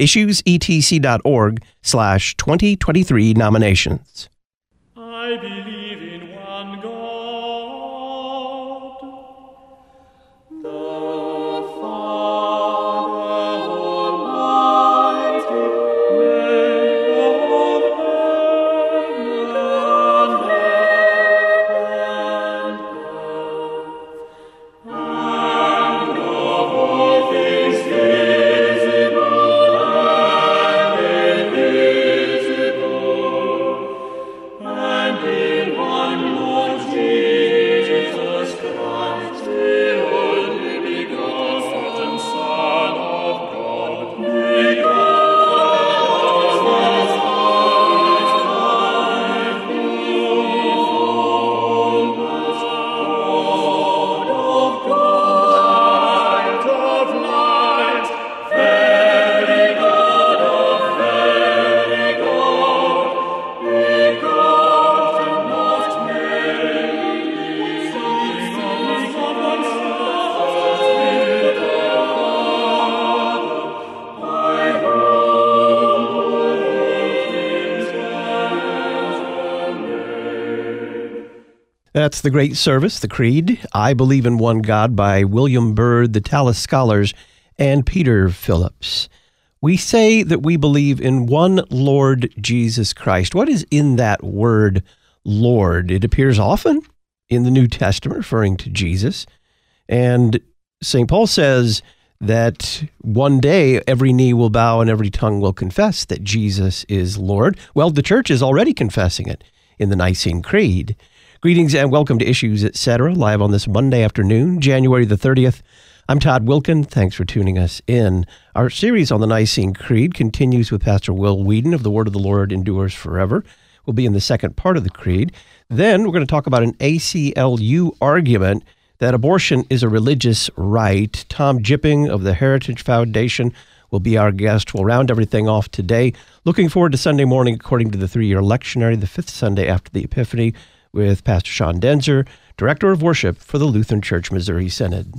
issuesetc.org slash 2023 nominations. That's the great service, the Creed, I Believe in One God by William Byrd, the Tallis Scholars, and Peter Phillips. We say that we believe in one Lord Jesus Christ. What is in that word, Lord? It appears often in the New Testament, referring to Jesus. And St. Paul says that one day every knee will bow and every tongue will confess that Jesus is Lord. Well, the church is already confessing it in the Nicene Creed. Greetings and welcome to Issues Etc. live on this Monday afternoon, January the 30th. I'm Todd Wilkin. Thanks for tuning us in. Our series on the Nicene Creed continues with Pastor Will Weedon of The Word of the Lord Endures Forever. We'll be in the second part of the Creed. Then we're going to talk about an ACLU argument that abortion is a religious right. Tom Jipping of the Heritage Foundation will be our guest. We'll round everything off today. Looking forward to Sunday morning, according to the three year lectionary, the fifth Sunday after the Epiphany, with Pastor Sean Daenzer, Director of Worship for the Lutheran Church Missouri Synod.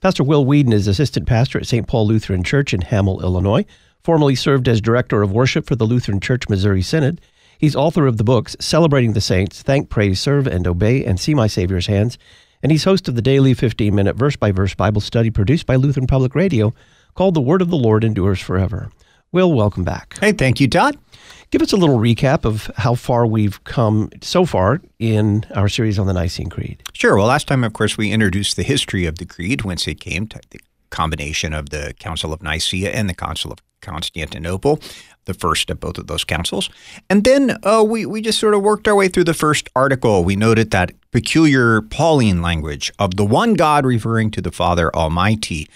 Pastor Will Weedon is assistant pastor at St. Paul Lutheran Church in Hamel, Illinois. Formerly served as director of worship for the Lutheran Church Missouri Synod. He's author of the books Celebrating the Saints, Thank, Praise, Serve, and Obey, and See My Savior's Hands. And he's host of the daily 15 minute verse by verse Bible study produced by Lutheran Public Radio called The Word of the Lord Endures Forever. Will, welcome back. Hey, thank you, Todd. Give us a little recap of how far we've come so far in our series on the Nicene Creed. Sure. Well, last time, of course, we introduced the history of the Creed, whence it came to the combination of the Council of Nicaea and the Council of Constantinople, the first of both of those councils. And then uh, we, we just sort of worked our way through the first article. We noted that peculiar Pauline language of the one God referring to the Father Almighty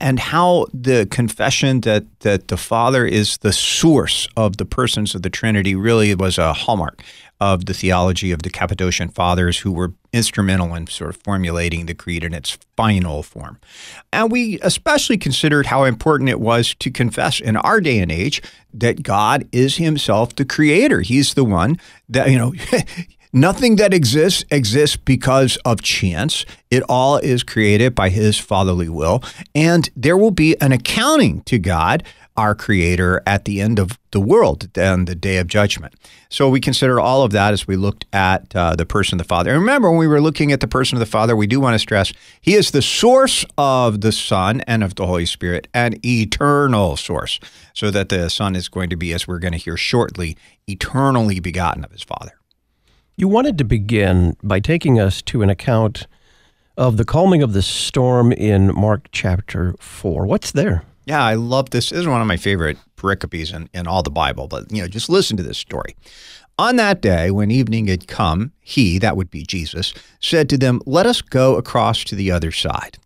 and how the confession that that the Father is the source of the persons of the Trinity really was a hallmark of the theology of the Cappadocian Fathers who were instrumental in sort of formulating the creed in its final form. And we especially considered how important it was to confess in our day and age that God is himself the creator. He's the one that, you know, Nothing that exists exists because of chance. It all is created by His fatherly will. And there will be an accounting to God, our Creator, at the end of the world, and the day of judgment. So we consider all of that as we looked at uh, the person of the Father. And remember, when we were looking at the person of the Father, we do want to stress He is the source of the Son and of the Holy Spirit, an eternal source, so that the Son is going to be, as we're going to hear shortly, eternally begotten of His Father. You wanted to begin by taking us to an account of the calming of the storm in Mark chapter 4. What's there? Yeah, I love this. This is one of my favorite pericopes in, in all the Bible, but you know, just listen to this story. On that day, when evening had come, he, that would be Jesus, said to them, Let us go across to the other side.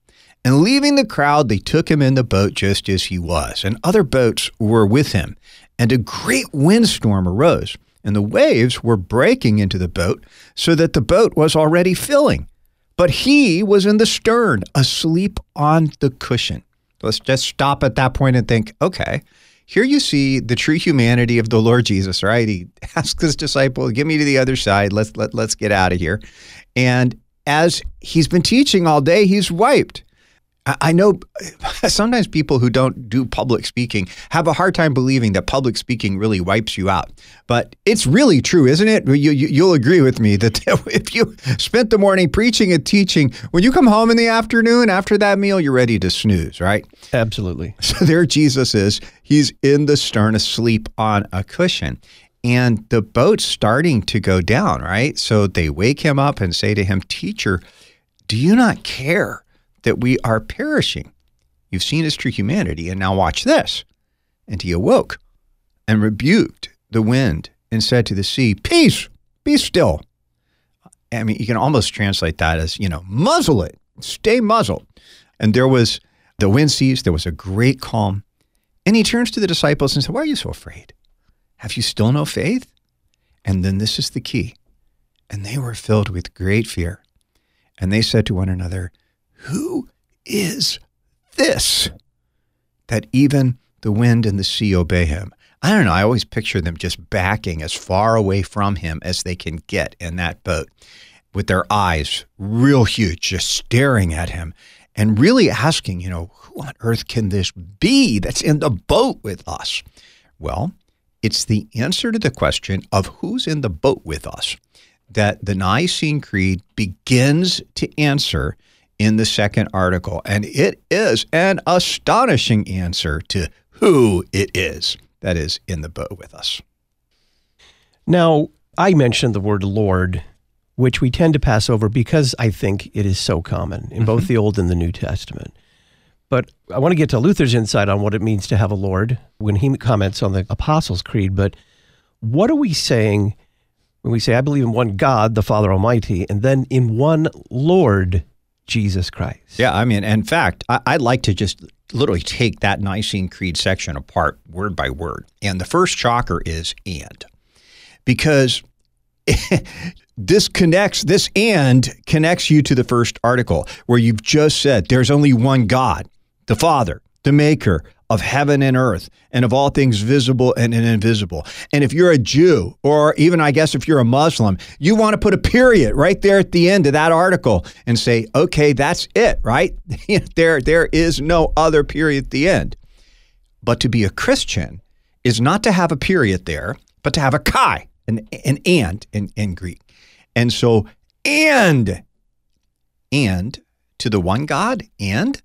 And leaving the crowd, they took him in the boat just as he was, and other boats were with him. And a great windstorm arose and the waves were breaking into the boat so that the boat was already filling. But he was in the stern, asleep on the cushion. Let's just stop at that point and think okay, here you see the true humanity of the Lord Jesus, right? He asks his disciple, "Get me to the other side. Let's let, let's get out of here." And as he's been teaching all day, he's wiped. I know sometimes people who don't do public speaking have a hard time believing that public speaking really wipes you out. But it's really true, isn't it? You, you, will agree with me that if you spent the morning preaching and teaching, when you come home in the afternoon after that meal, you're ready to snooze, right? Absolutely. So there Jesus is. He's in the stern asleep on a cushion. And the boat's starting to go down, right? So they wake him up and say to him, Teacher, do you not care? That we are perishing. You've seen his true humanity, and now watch this. And he awoke and rebuked the wind and said to the sea, Peace, be still. I mean, you can almost translate that as, you know, muzzle it, stay muzzled. And there was, the wind ceased, there was a great calm. And he turns to the disciples and said, Why are you so afraid? Have you still no faith? And then this is the key. And they were filled with great fear. And they said to one another, who is this that even the wind and the sea obey him? I don't know. I always picture them just backing as far away from him as they can get in that boat with their eyes real huge, just staring at him and really asking, you know, who on earth can this be that's in the boat with us? Well, it's the answer to the question of who's in the boat with us that the Nicene Creed begins to answer in the second article. And it is an astonishing answer to who it is that is in the boat with us. Now, I mentioned the word Lord, which we tend to pass over because I think it is so common in mm-hmm. both the Old and the New Testament. But I want to get to Luther's insight on what it means to have a Lord when he comments on the Apostles' Creed. But what are we saying when we say, I believe in one God, the Father Almighty, and then in one Lord, Jesus Christ. Yeah, I mean, in fact, I, would like to just literally take that Nicene Creed section apart word by word. And the first shocker is and. Because this connects, this and connects you to the first article where you've just said there's only one God, the Father, the Maker of heaven and earth and of all things visible and invisible. And if you're a Jew, or even I guess if you're a Muslim, you want to put a period right there at the end of that article and say, okay, that's it, right? there, there is no other period at the end. But to be a Christian is not to have a period there, but to have a kai, an, an and in, in Greek. And so, and, and to the one God, and,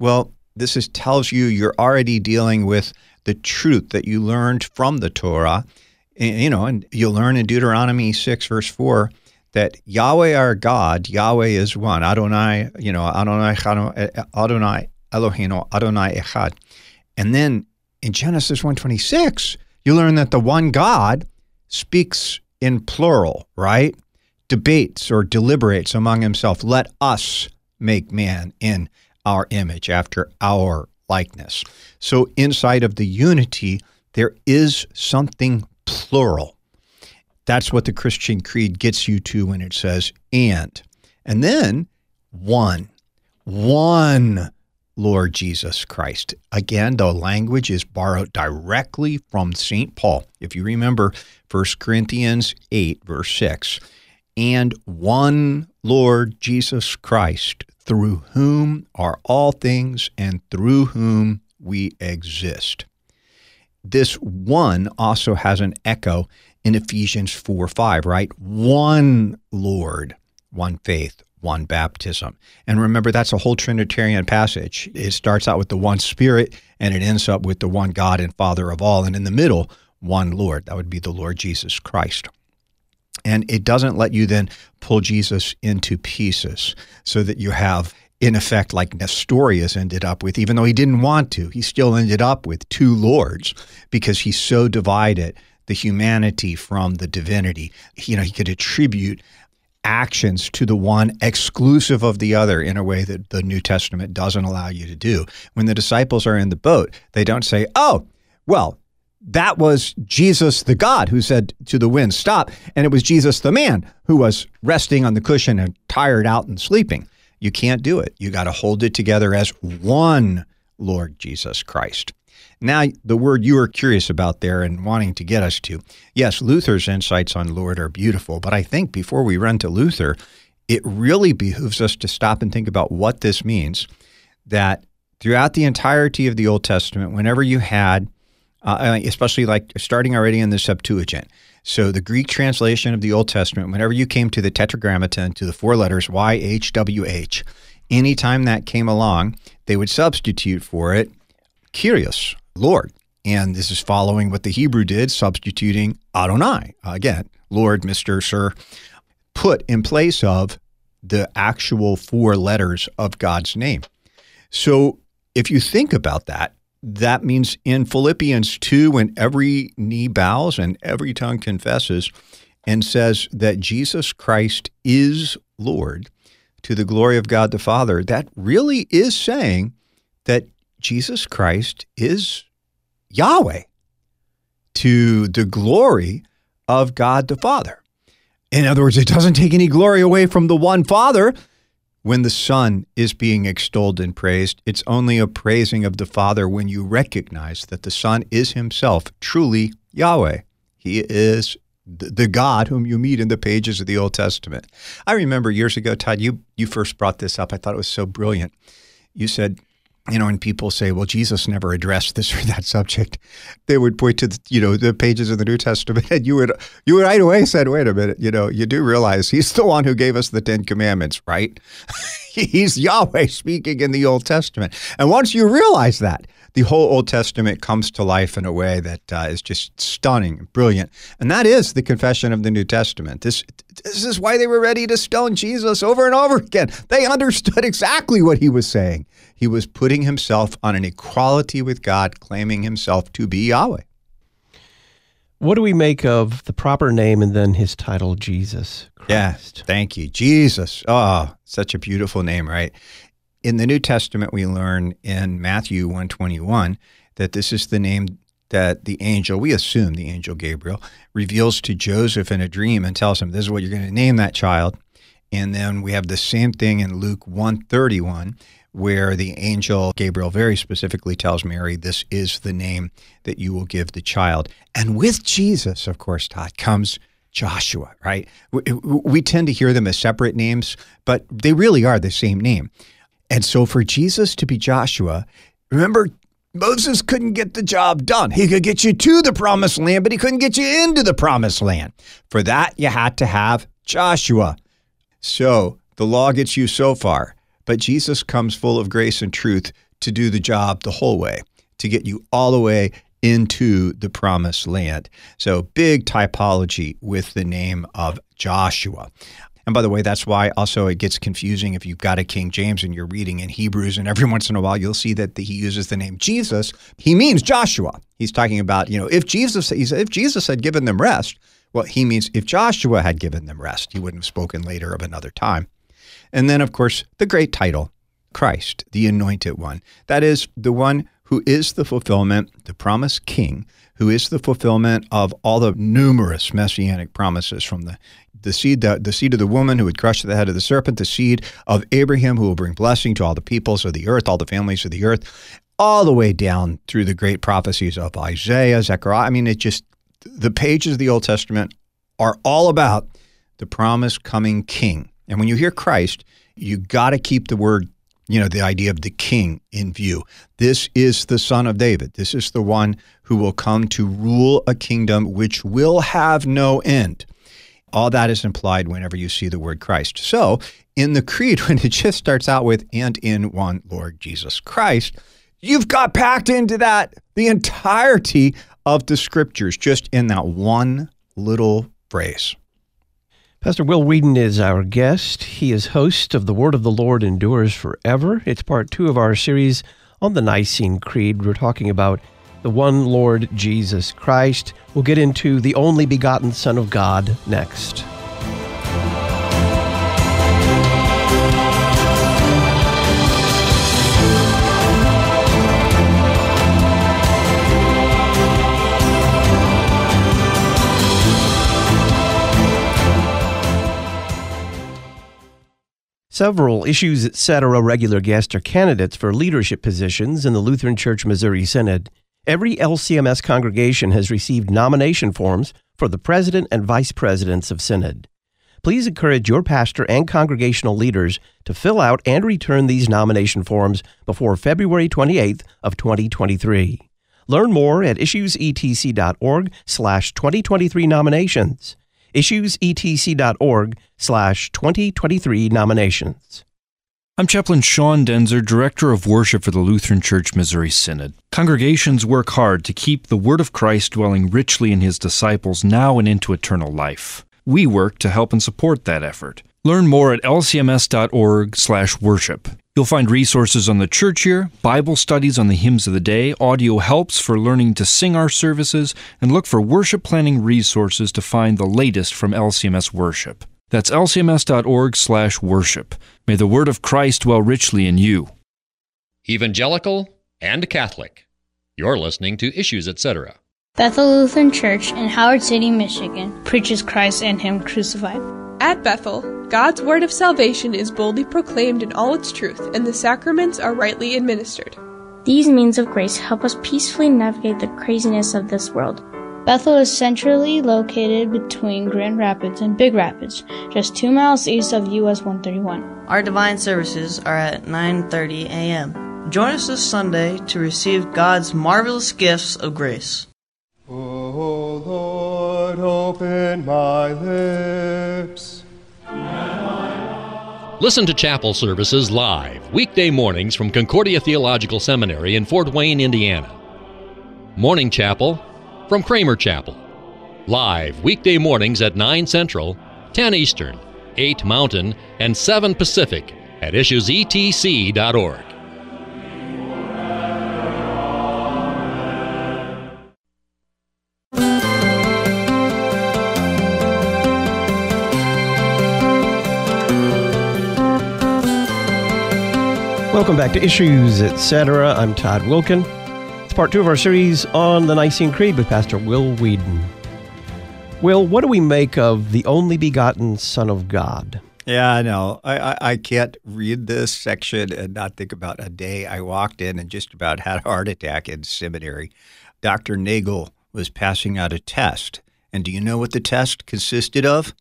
well, this is, tells you you're already dealing with the truth that you learned from the Torah. You know, and you'll learn in Deuteronomy 6, verse 4, that Yahweh our God, Yahweh is one. Adonai, you know, Adonai, eh, eh, Adonai Eloheinu, Adonai Echad. And then in Genesis 126, you learn that the one God speaks in plural, right? Debates or deliberates among himself. Let us make man in our image, after our likeness. So inside of the unity, there is something plural. That's what the Christian creed gets you to when it says and. And then one, one Lord Jesus Christ. Again, the language is borrowed directly from St. Paul. If you remember 1 Corinthians 8, verse 6, and one Lord Jesus Christ, through whom are all things and through whom we exist. This one also has an echo in Ephesians 4 5, right? One Lord, one faith, one baptism. And remember, that's a whole Trinitarian passage. It starts out with the one Spirit and it ends up with the one God and Father of all. And in the middle, one Lord. That would be the Lord Jesus Christ. And it doesn't let you then pull Jesus into pieces so that you have, in effect, like Nestorius ended up with, even though he didn't want to, he still ended up with two lords because he so divided the humanity from the divinity. You know, he could attribute actions to the one exclusive of the other in a way that the New Testament doesn't allow you to do. When the disciples are in the boat, they don't say, oh, well, that was Jesus the God who said to the wind, Stop. And it was Jesus the man who was resting on the cushion and tired out and sleeping. You can't do it. You got to hold it together as one Lord Jesus Christ. Now, the word you were curious about there and wanting to get us to. Yes, Luther's insights on Lord are beautiful, but I think before we run to Luther, it really behooves us to stop and think about what this means. That throughout the entirety of the Old Testament, whenever you had, uh, especially like starting already in the Septuagint, so the Greek translation of the Old Testament, whenever you came to the Tetragrammaton, to the four letters YHWH, anytime that came along, they would substitute for it Kyrios, Lord. And this is following what the Hebrew did, substituting Adonai, again, Lord, Mr., Sir, put in place of the actual four letters of God's name. So if you think about that, that means in Philippians 2, when every knee bows and every tongue confesses and says that Jesus Christ is Lord to the glory of God the Father, that really is saying that Jesus Christ is Yahweh to the glory of God the Father. In other words, it doesn't take any glory away from the one Father when the Son is being extolled and praised. It's only a praising of the Father when you recognize that the Son is himself truly Yahweh. He is the God whom you meet in the pages of the Old Testament. I remember years ago, Todd, you, you first brought this up. I thought it was so brilliant. You said, you know, when people say, well, Jesus never addressed this or that subject, they would point to, the, you know, the pages of the New Testament and you would, you would right away said, wait a minute, you know, you do realize he's the one who gave us the Ten Commandments, right? he's Yahweh speaking in the Old Testament. And once you realize that, the whole Old Testament comes to life in a way that uh, is just stunning, brilliant. And that is the confession of the New Testament. This, this is why they were ready to stone Jesus over and over again. They understood exactly what he was saying. He was putting himself on an equality with God, claiming himself to be Yahweh. What do we make of the proper name and then his title, Jesus Christ? Yeah, thank you. Jesus. Oh, such a beautiful name, right? In the New Testament, we learn in Matthew 121 that this is the name that the angel, we assume the angel Gabriel, reveals to Joseph in a dream and tells him, this is what you're going to name that child. And then we have the same thing in Luke 131 where the angel Gabriel very specifically tells Mary, This is the name that you will give the child. And with Jesus, of course, Todd, comes Joshua, right? We, we tend to hear them as separate names, but they really are the same name. And so for Jesus to be Joshua, remember, Moses couldn't get the job done. He could get you to the promised land, but he couldn't get you into the promised land. For that, you had to have Joshua. So the law gets you so far. But Jesus comes full of grace and truth to do the job the whole way, to get you all the way into the promised land. So, big typology with the name of Joshua. And by the way, that's why also it gets confusing if you've got a King James and you're reading in Hebrews, and every once in a while you'll see that he uses the name Jesus. He means Joshua. He's talking about, you know, if Jesus, he said, if Jesus had given them rest, well, he means if Joshua had given them rest, he wouldn't have spoken later of another time. And then, of course, the great title, Christ, the anointed one. That is the one who is the fulfillment, the promised king, who is the fulfillment of all the numerous messianic promises from the the seed the, the seed of the woman who would crush the head of the serpent, the seed of Abraham who will bring blessing to all the peoples of the earth, all the families of the earth, all the way down through the great prophecies of Isaiah, Zechariah. I mean, it just the pages of the Old Testament are all about the promised coming king and when you hear Christ, you got to keep the word, you know, the idea of the king in view. This is the son of David. This is the one who will come to rule a kingdom which will have no end. All that is implied whenever you see the word Christ. So, in the creed, when it just starts out with, and in one Lord Jesus Christ, you've got packed into that the entirety of the scriptures just in that one little phrase. Pastor Will Weedon is our guest. He is host of The Word of the Lord Endures Forever. It's part two of our series on the Nicene Creed. We're talking about the one Lord Jesus Christ. We'll get into the only begotten Son of God next. Several Issues Etc. regular guests are candidates for leadership positions in the Lutheran Church Missouri Synod. Every LCMS congregation has received nomination forms for the president and vice presidents of Synod. Please encourage your pastor and congregational leaders to fill out and return these nomination forms before February 28th of 2023. Learn more at issuesetc.org slash 2023 nominations issuesetc.org slash 2023 nominations. I'm Chaplain Sean Daenzer, Director of Worship for the Lutheran Church Missouri Synod. Congregations work hard to keep the Word of Christ dwelling richly in His disciples now and into eternal life. We work to help and support that effort. Learn more at lcms.org/worship. You'll find resources on the church year, Bible studies on the hymns of the day, audio helps for learning to sing our services, and look for worship planning resources to find the latest from LCMS worship. That's lcms.org/worship. May the word of Christ dwell richly in you. Evangelical and Catholic. You're listening to Issues Etc. Bethel Lutheran Church in Howard City, Michigan preaches Christ and Him crucified. At Bethel, God's word of salvation is boldly proclaimed in all its truth, and the sacraments are rightly administered. These means of grace help us peacefully navigate the craziness of this world. Bethel is centrally located between Grand Rapids and Big Rapids, just 2 miles east of US 131. Our divine services are at 9:30 a.m. Join us this Sunday to receive God's marvelous gifts of grace. O Lord, open my lips. Listen to chapel services live, weekday mornings from Concordia Theological Seminary in Fort Wayne, Indiana. Morning Chapel from Kramer Chapel. Live weekday mornings at 9 Central, 10 Eastern, 8 Mountain, and 7 Pacific at issuesetc.org. Welcome back to Issues Etc. I'm Todd Wilkin. It's part two of our series on the Nicene Creed with Pastor Will Weedon. Will, what do we make of the only begotten Son of God? Yeah, I know. I, I, I can't read this section and not think about a day I walked in and just about had a heart attack in seminary. Dr. Nagel was passing out a test. And do you know what the test consisted of?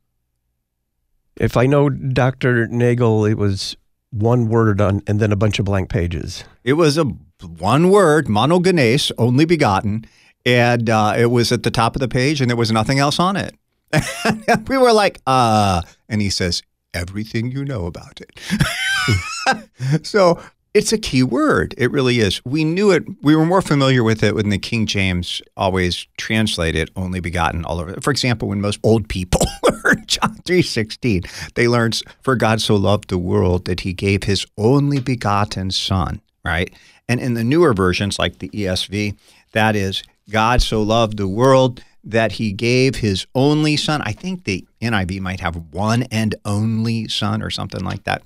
If I know Dr. Nagel, it was one word on and then a bunch of blank pages. It was a one word, monogenes, only begotten, and uh, it was at the top of the page, and there was nothing else on it. we were like, uh, and he says, everything you know about it. so it's a key word. It really is. We knew it. We were more familiar with it when the King James always translated only begotten all over. For example, when most old people learn John 3.16, they learn, for God so loved the world that he gave his only begotten son, right? And in the newer versions, like the ESV, that is, God so loved the world that he gave his only son. I think the NIV might have one and only son or something like that.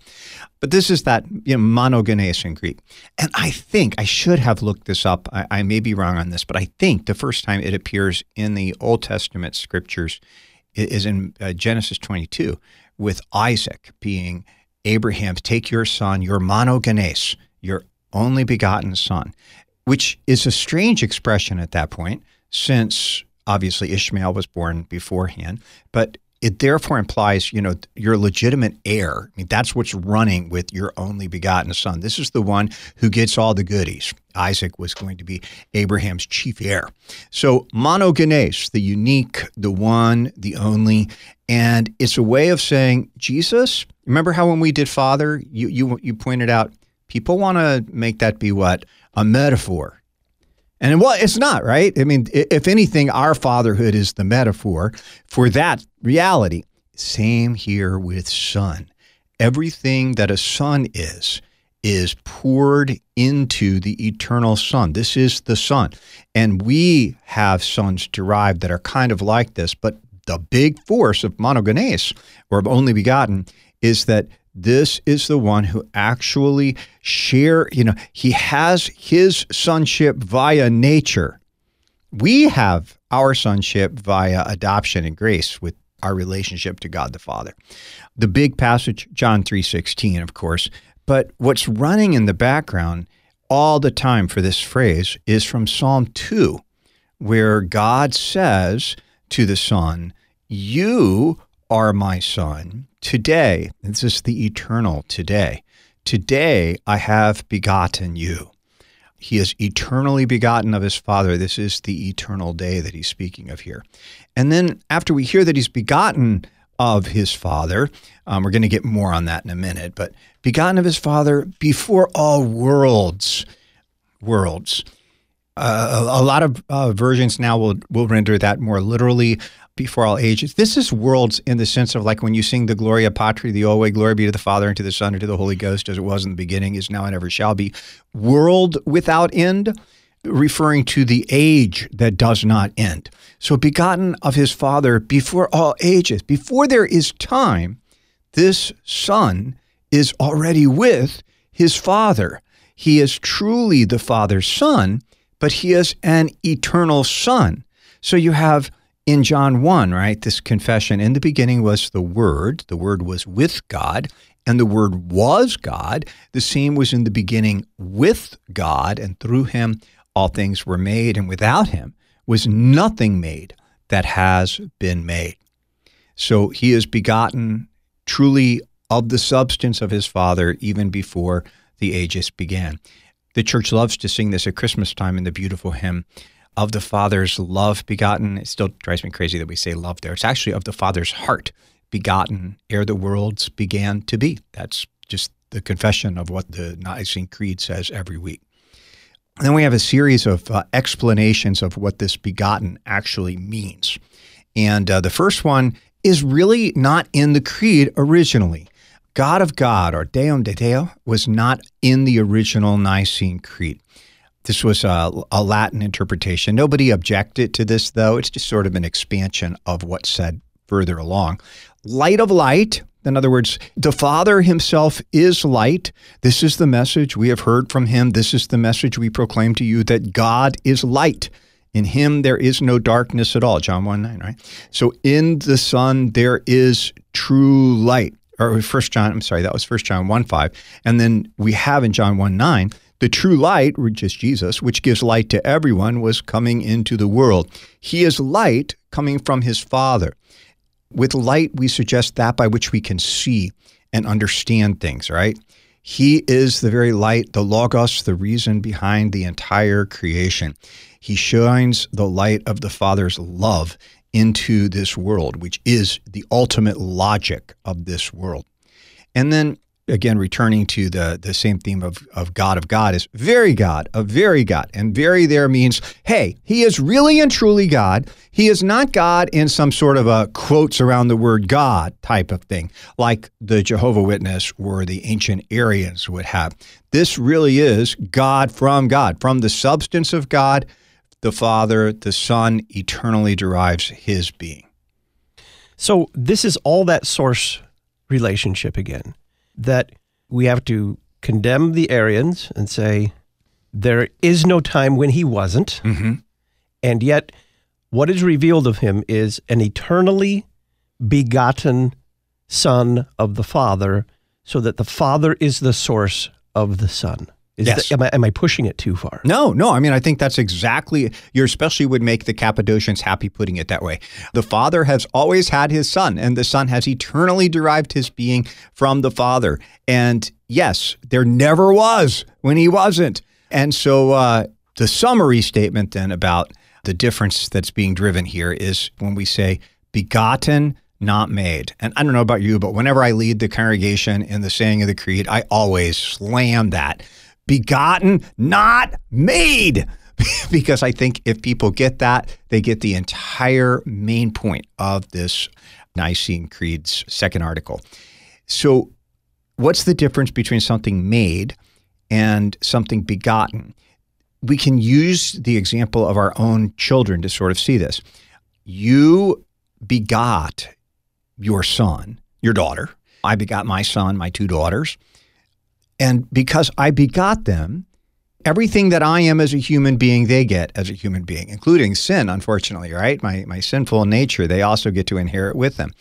But this is that you know, monogenes in Greek. And I think, I should have looked this up. I, I may be wrong on this, but I think the first time it appears in the Old Testament scriptures is in uh, Genesis 22 with Isaac being Abraham, take your son, your monogenes, your only begotten son, which is a strange expression at that point since obviously Ishmael was born beforehand, but it therefore implies, you know, your legitimate heir. I mean, that's what's running with your only begotten son. This is the one who gets all the goodies. Isaac was going to be Abraham's chief heir. So monogenes, the unique, the one, the only, and it's a way of saying Jesus. Remember how when we did Father, you you you pointed out people want to make that be what a metaphor and well, it's not, right? I mean, if anything, our fatherhood is the metaphor for that reality. Same here with son. Everything that a son is, is poured into the eternal Son. This is the Son. And we have sons derived that are kind of like this, but the big force of monogenes, or of only begotten, is that this is the one who actually share, you know, he has his sonship via nature. We have our sonship via adoption and grace with our relationship to God the Father. The big passage, John 3:16, of course, but what's running in the background all the time for this phrase is from Psalm 2, where God says to the Son, You are my Son. Today, this is the eternal today. Today I have begotten you. He is eternally begotten of his Father. This is the eternal day that he's speaking of here. And then after we hear that he's begotten of his Father, um, we're going to get more on that in a minute, but begotten of his Father before all worlds. Worlds. Uh, a, a lot of uh, versions now will, will render that more literally before all ages. This is worlds in the sense of like when you sing the Gloria Patri, the always glory be to the Father and to the Son and to the Holy Ghost, as it was in the beginning, is now and ever shall be. World without end, referring to the age that does not end. So begotten of his Father before all ages, before there is time, this Son is already with his Father. He is truly the Father's Son, but he is an eternal Son. So you have in John 1, right, this confession in the beginning was the Word, the Word was with God, and the Word was God. The same was in the beginning with God, and through him all things were made, and without him was nothing made that has been made. So he is begotten truly of the substance of his Father even before the ages began. The church loves to sing this at Christmas time in the beautiful hymn of the Father's love begotten. It still drives me crazy that we say love there. It's actually of the Father's heart begotten ere the worlds began to be. That's just the confession of what the Nicene Creed says every week. And then we have a series of uh, explanations of what this begotten actually means. And uh, the first one is really not in the creed originally. God of God, or Deum de Deo, was not in the original Nicene Creed. This was a, a, Latin interpretation. Nobody objected to this, though. It's just sort of an expansion of what's said further along. Light of light, in other words, the Father Himself is light. This is the message we have heard from Him. This is the message we proclaim to you that God is light. In Him there is no darkness at all. John 1 9, right? So in the Son there is true light. Or First John, I'm sorry, that was First John 1 5. And then we have in John 1 9, the true light, which is Jesus, which gives light to everyone, was coming into the world. He is light coming from His Father. With light, we suggest that by which we can see and understand things, right? He is the very light, the Logos, the reason behind the entire creation. He shines the light of the Father's love into this world, which is the ultimate logic of this world. And then again returning to the the same theme of of God of God is very God, a very God. And very there means, hey, he is really and truly God. He is not God in some sort of a quotes around the word God type of thing, like the Jehovah Witness or the ancient Arians would have. This really is God from God, from the substance of God, the Father, the Son eternally derives his being. So this is all that source relationship again that we have to condemn the Arians and say there is no time when he wasn't. Mm-hmm. And yet, what is revealed of him is an eternally begotten Son of the Father, so that the Father is the source of the Son. Is Yes. that- am, I, am I pushing it too far? No, no. I mean, I think that's exactly, you especially would make the Cappadocians happy putting it that way. The Father has always had his Son, and the Son has eternally derived his being from the Father. And yes, there never was when he wasn't. And so uh, the summary statement then about the difference that's being driven here is when we say begotten, not made. And I don't know about you, but whenever I lead the congregation in the saying of the creed, I always slam that begotten, not made. because I think if people get that, they get the entire main point of this Nicene Creed's second article. So, what's the difference between something made and something begotten? We can use the example of our own children to sort of see this. You begot your son, your daughter. I begot my son, my two daughters. And because I begot them, everything that I am as a human being, they get as a human being, including sin, unfortunately, right? My, my sinful nature, they also get to inherit with them.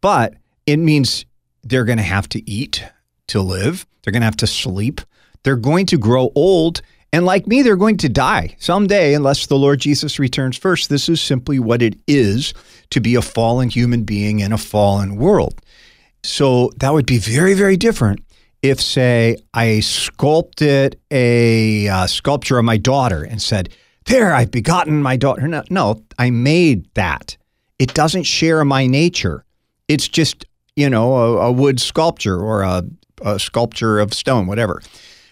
But it means they're going to have to eat to live, they're going to have to sleep, they're going to grow old. And like me, they're going to die someday unless the Lord Jesus returns first. This is simply what it is to be a fallen human being in a fallen world. So that would be very, very different if, say, I sculpted a uh, sculpture of my daughter and said, There, I've begotten my daughter. No, no, I made that. It doesn't share my nature. It's just, you know, a, a wood sculpture or a, a sculpture of stone, whatever.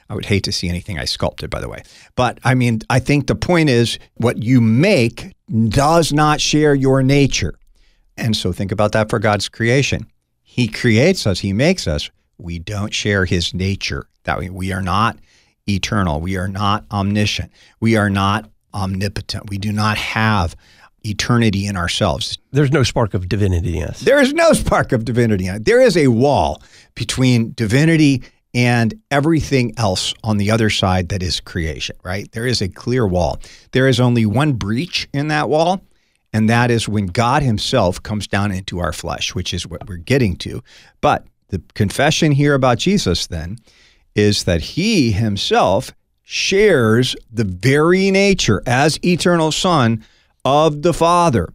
I would hate to see anything I sculpted, by the way. But I mean, I think the point is what you make does not share your nature. And so think about that for God's creation. He creates us, He makes us. We don't share His nature. That way, we are not eternal. We are not omniscient. We are not omnipotent. We do not have eternity in ourselves. There's no spark of divinity in us. There is no spark of divinity. There is a wall between divinity and everything else on the other side that is creation, right? There is a clear wall. There is only one breach in that wall, and that is when God Himself comes down into our flesh, which is what we're getting to. But the confession here about Jesus then is that He Himself shares the very nature as eternal Son of the Father.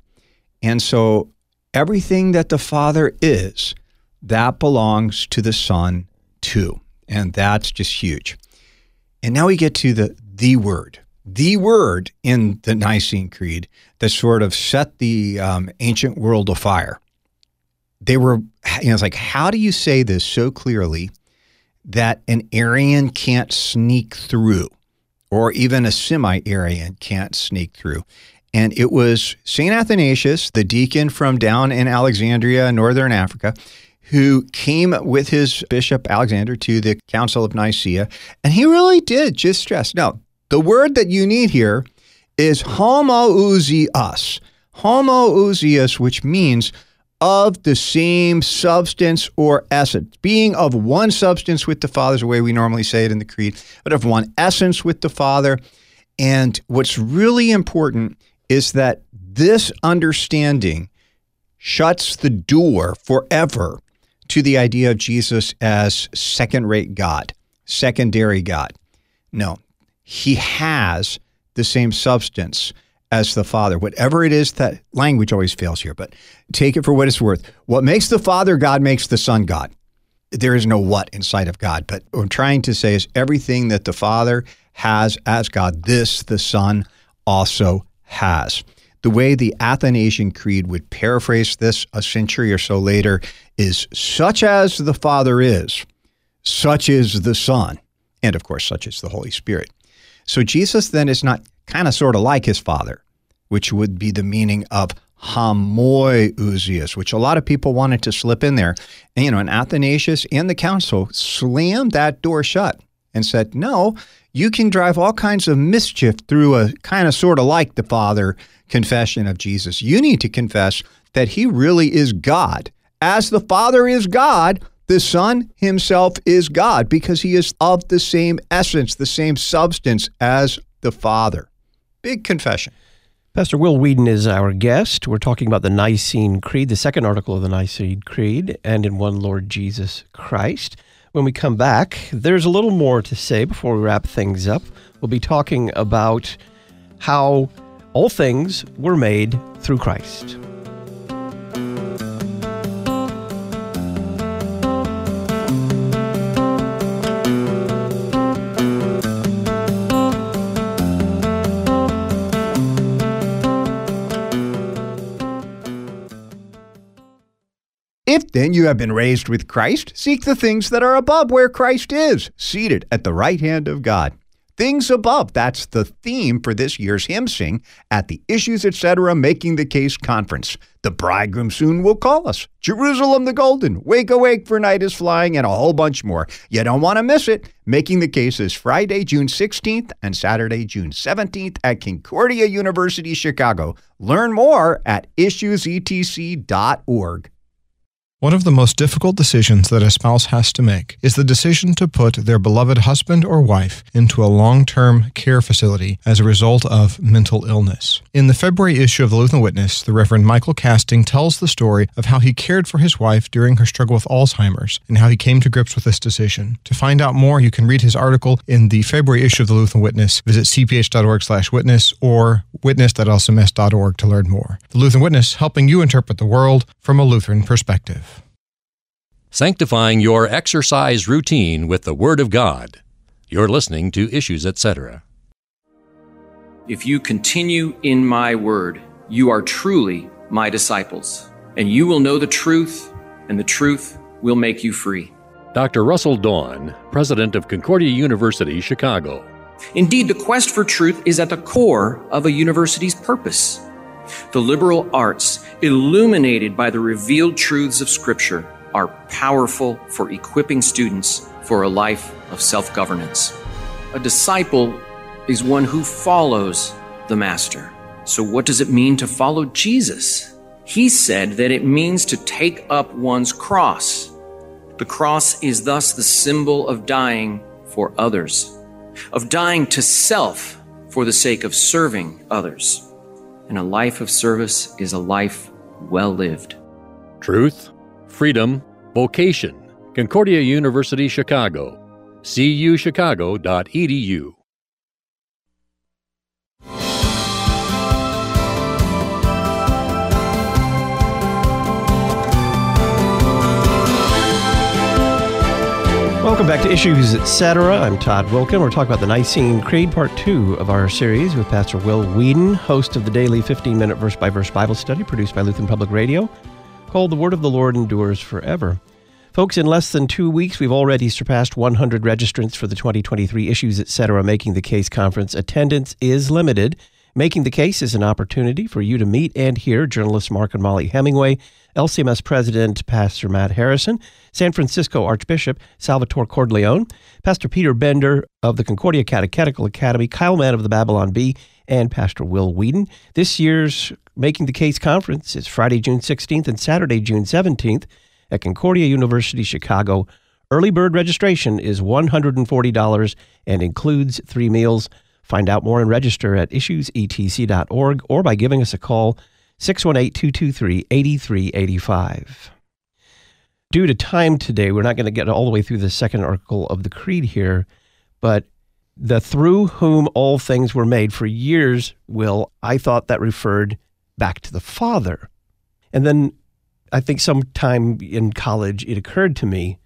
And so everything that the Father is, that belongs to the Son too. And that's just huge. And now we get to the the word, the word in the Nicene Creed that sort of set the um, ancient world afire. They were, you know, it's like, how do you say this so clearly that an Arian can't sneak through, or even a semi Arian can't sneak through? And it was St. Athanasius, the deacon from down in Alexandria, northern Africa, who came with his bishop Alexander to the Council of Nicaea. And he really did just stress no, the word that you need here is homoousios. Homoousios, which means of the same substance or essence, being of one substance with the Father, is the way we normally say it in the Creed, but of one essence with the Father. And what's really important is that this understanding shuts the door forever to the idea of Jesus as second rate God, secondary God. No, he has the same substance as the Father. Whatever it is that language always fails here, but take it for what it's worth. What makes the Father God makes the Son God. There is no what inside of God, but what I'm trying to say is everything that the Father has as God, this the Son also has. The way the Athanasian Creed would paraphrase this a century or so later is such as the Father is, such is the Son, and of course, such is the Holy Spirit. So Jesus then is not kind of sort of like his Father, which would be the meaning of homoiousios, which a lot of people wanted to slip in there. And, you know, and Athanasius and the council slammed that door shut and said, no, you can drive all kinds of mischief through a kind of sort of like the Father confession of Jesus. You need to confess that he really is God. As the Father is God, the Son himself is God because he is of the same essence, the same substance as the Father. Big confession. Pastor Will Weedon is our guest. We're talking about the Nicene Creed, the second article of the Nicene Creed, and in one Lord Jesus Christ. When we come back, there's a little more to say before we wrap things up. We'll be talking about how all things were made through Christ. If then you have been raised with Christ, seek the things that are above where Christ is, seated at the right hand of God. Things above, that's the theme for this year's hymn sing at the Issues Etc. Making the Case Conference. The bridegroom soon will call us. Jerusalem the Golden, Wake Awake for Night is Flying, and a whole bunch more. You don't want to miss it. Making the Case is Friday, June 16th and Saturday, June 17th at Concordia University, Chicago. Learn more at issuesetc.org. One of the most difficult decisions that a spouse has to make is the decision to put their beloved husband or wife into a long term care facility as a result of mental illness. In the February issue of the Lutheran Witness, the Reverend Michael Casting tells the story of how he cared for his wife during her struggle with Alzheimer's and how he came to grips with this decision. To find out more, you can read his article in the February issue of the Lutheran Witness. Visit cph.org slash witness or witness.lcms.org to learn more. The Lutheran Witness, helping you interpret the world from a Lutheran perspective. Sanctifying your exercise routine with the Word of God. You're listening to Issues, etc. If you continue in my word, you are truly my disciples, and you will know the truth, and the truth will make you free. Dr. Russell Dawn, president of Concordia University, Chicago. Indeed, the quest for truth is at the core of a university's purpose. The liberal arts, illuminated by the revealed truths of Scripture, are powerful for equipping students for a life of self governance. A disciple is one who follows the Master. So, what does it mean to follow Jesus? He said that it means to take up one's cross. The cross is thus the symbol of dying for others, of dying to self for the sake of serving others. And a life of service is a life well lived. Truth, freedom, vocation. Concordia University, Chicago. cuchicago.edu. Welcome back to Issues Etc. I'm Todd Wilkin. We're talking about the Nicene Creed, part two of our series with Pastor Will Weedon, host of the daily 15 minute verse by verse Bible study produced by Lutheran Public Radio, called The Word of the Lord Endures Forever. Folks, in less than two weeks, we've already surpassed 100 registrants for the 2023 Issues Etc. Making the Case Conference. Attendance is limited. Making the Case is an opportunity for you to meet and hear journalists Mark and Molly Hemingway, LCMS President Pastor Matt Harrison, San Francisco Archbishop Salvatore Cordileone, Pastor Peter Bender of the Concordia Catechetical Academy, Kyle Mann of the Babylon Bee, and Pastor Will Weedon. This year's Making the Case Conference is Friday, June 16th and Saturday, June 17th at Concordia University, Chicago. Early bird registration is $140 and includes three meals. Find out more and register at issuesetc.org or by giving us a call 618 223 8385. Due to time today, we're not going to get all the way through the second article of the Creed here, but the through whom all things were made for years, Will, I thought that referred back to the Father. And then I think sometime in college it occurred to me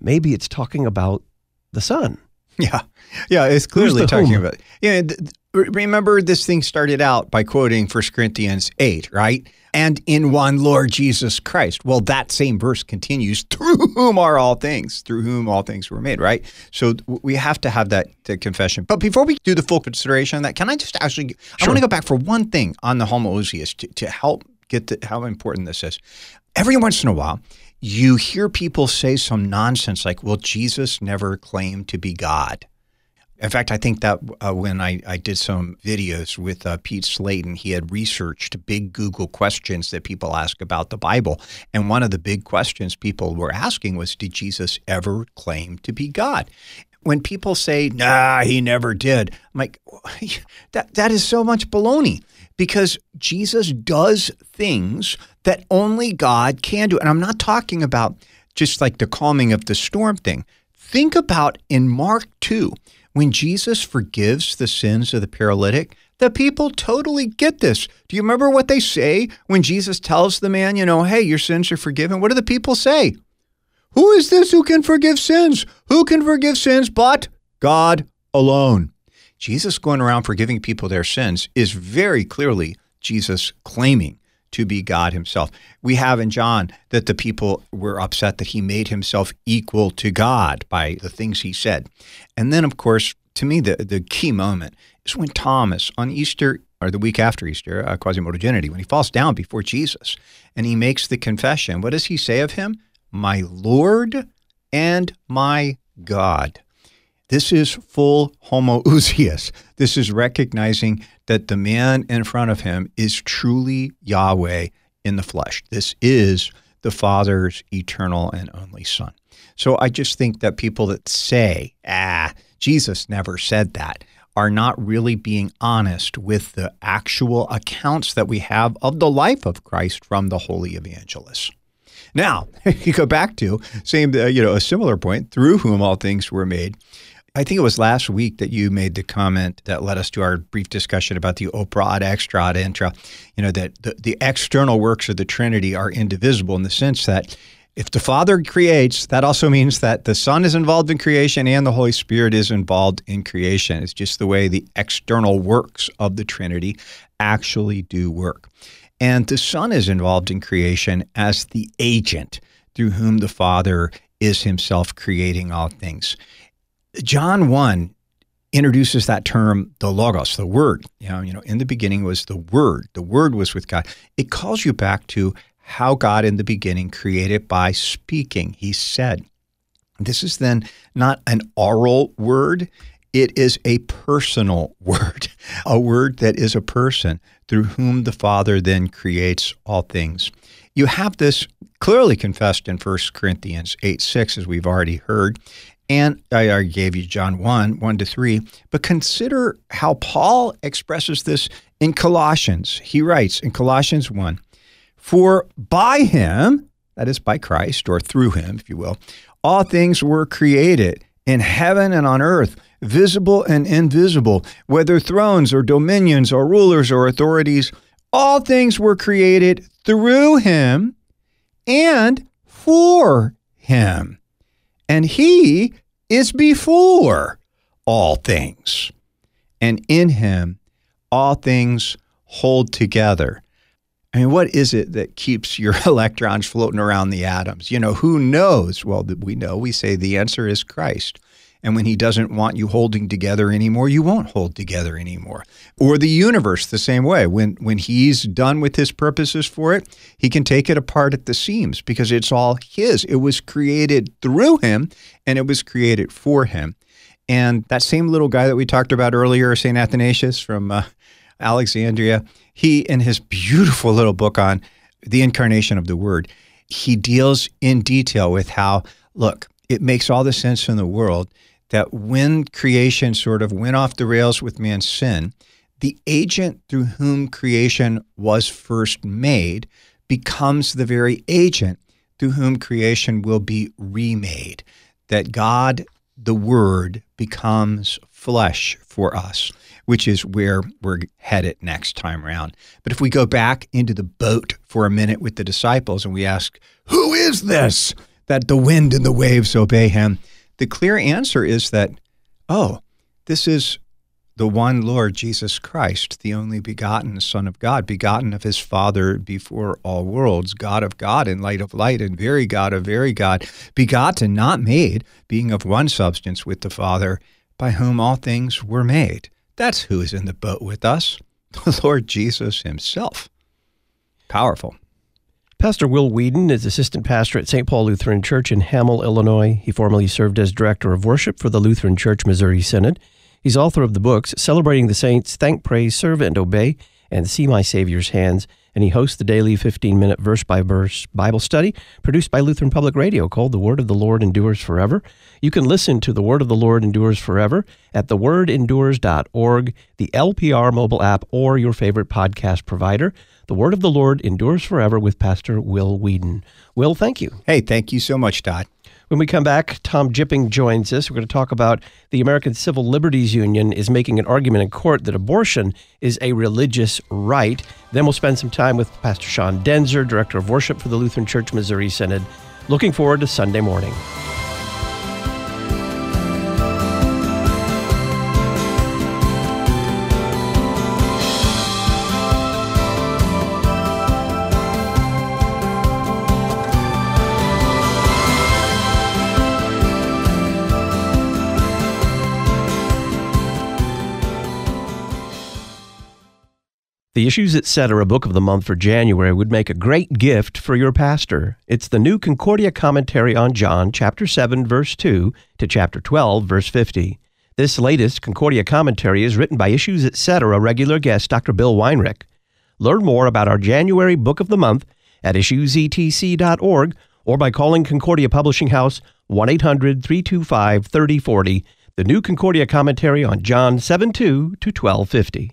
maybe it's talking about the Son. Yeah, yeah, it's clearly talking whom? about. Yeah, th- remember this thing started out by quoting 1 Corinthians eight, right? And in one Lord Jesus Christ. Well, that same verse continues, through whom are all things, through whom all things were made, right? So we have to have that, that confession. But before we do the full consideration of that, can I just actually, sure. I want to go back for one thing on the homoousios to, to help get the, how important this is. Every once in a while, you hear people say some nonsense like, well, Jesus never claimed to be God. In fact, I think that uh, when I, I did some videos with uh, Pete Slayton, he had researched big Google questions that people ask about the Bible. And one of the big questions people were asking was Did Jesus ever claim to be God? When people say, nah, he never did, I'm like, that, that is so much baloney because Jesus does things that only God can do. And I'm not talking about just like the calming of the storm thing. Think about in Mark 2, when Jesus forgives the sins of the paralytic, the people totally get this. Do you remember what they say when Jesus tells the man, you know, hey, your sins are forgiven? What do the people say? Who is this who can forgive sins? Who can forgive sins but God alone? Jesus going around forgiving people their sins is very clearly Jesus claiming to be God himself. We have in John that the people were upset that he made himself equal to God by the things he said. And then, of course, to me, the, the key moment is when Thomas on Easter or the week after Easter, uh, Quasimodogeniti, when he falls down before Jesus and he makes the confession, what does he say of him? My Lord and my God. This is full homoousios. This is recognizing that the man in front of him is truly Yahweh in the flesh. This is the Father's eternal and only Son. So I just think that people that say, ah, Jesus never said that, are not really being honest with the actual accounts that we have of the life of Christ from the holy evangelists. Now, you go back to same, uh, you know, a similar point through whom all things were made. I think it was last week that you made the comment that led us to our brief discussion about the opera ad extra ad intra. You know that the, the external works of the Trinity are indivisible in the sense that if the Father creates, that also means that the Son is involved in creation and the Holy Spirit is involved in creation. It's just the way the external works of the Trinity actually do work. And the Son is involved in creation as the agent through whom the Father is himself creating all things. John 1 introduces that term, the logos, the word. You know, you know, in the beginning was the word. The word was with God. It calls you back to how God in the beginning created by speaking. He said. This is then not an oral word, it is a personal word, a word that is a person through whom the Father then creates all things. You have this clearly confessed in 1 Corinthians 8 6, as we've already heard. And I gave you John 1, 1 to 3. But consider how Paul expresses this in Colossians. He writes in Colossians 1 For by him, that is by Christ, or through him, if you will, all things were created in heaven and on earth, visible and invisible, whether thrones or dominions or rulers or authorities. All things were created through him and for him. And he is before all things. And in him, all things hold together. I mean, what is it that keeps your electrons floating around the atoms? You know, who knows? Well, we know. We say the answer is Christ. And when he doesn't want you holding together anymore, you won't hold together anymore. Or the universe the same way. When when he's done with his purposes for it, he can take it apart at the seams because it's all his. It was created through him and it was created for him. And that same little guy that we talked about earlier, St. Athanasius from uh, Alexandria, he, in his beautiful little book on the incarnation of the Word, he deals in detail with how, look, it makes all the sense in the world that when creation sort of went off the rails with man's sin, the agent through whom creation was first made becomes the very agent through whom creation will be remade. That God, the Word, becomes flesh for us which is where we're headed next time around. But if we go back into the boat for a minute with the disciples and we ask, Who is this that the wind and the waves obey him? The clear answer is that, oh, this is the one Lord Jesus Christ, the only begotten Son of God, begotten of his Father before all worlds, God of God and light of light, and very God of very God, begotten, not made, being of one substance with the Father, by whom all things were made. That's who is in the boat with us the Lord Jesus Himself. Powerful. Pastor Will Weedon is assistant pastor at St. Paul Lutheran Church in Hamel, Illinois. He formerly served as director of worship for the Lutheran Church Missouri Synod. He's author of the books Celebrating the Saints, Thank, Praise, Serve, and Obey, and See My Savior's Hands. And he hosts the daily 15 minute verse by verse Bible study produced by Lutheran Public Radio called The Word of the Lord Endures Forever. You can listen to The Word of the Lord Endures Forever at thewordendures.org, the LPR mobile app, or your favorite podcast provider. The Word of the Lord Endures Forever with Pastor Will Weedon. Will, thank you. Hey, thank you so much, Todd. When we come back, Tom Jipping joins us. We're going to talk about the American Civil Liberties Union is making an argument in court that abortion is a religious right. Then we'll spend some time with Pastor Sean Daenzer, Director of Worship for the Lutheran Church Missouri Synod. Looking forward to Sunday morning. The Issues Etc. book of the month for January would make a great gift for your pastor. It's the new Concordia commentary on John, chapter 7, verse 2 to chapter 12, verse 50. This latest Concordia commentary is written by Issues Etc. regular guest Dr. Bill Weinrich. Learn more about our January book of the month at issuesetc.org or by calling Concordia Publishing House 1 800 325 3040. The new Concordia commentary on John 7 2 to 1250.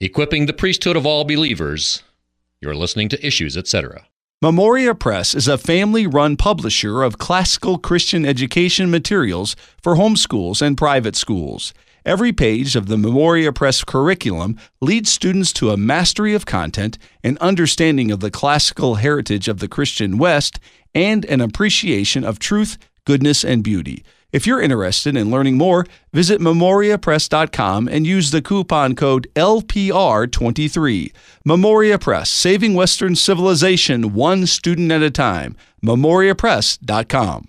Equipping the priesthood of all believers. You're listening to Issues, etc. Memoria Press is a family run publisher of classical Christian education materials for homeschools and private schools. Every page of the Memoria Press curriculum leads students to a mastery of content, an understanding of the classical heritage of the Christian West, and an appreciation of truth, goodness, and beauty. If you're interested in learning more, visit memoriapress.com and use the coupon code LPR23. Memoria Press, saving Western civilization one student at a time. memoriapress.com.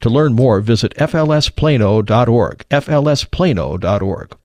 To learn more, visit flsplano.org, flsplano.org.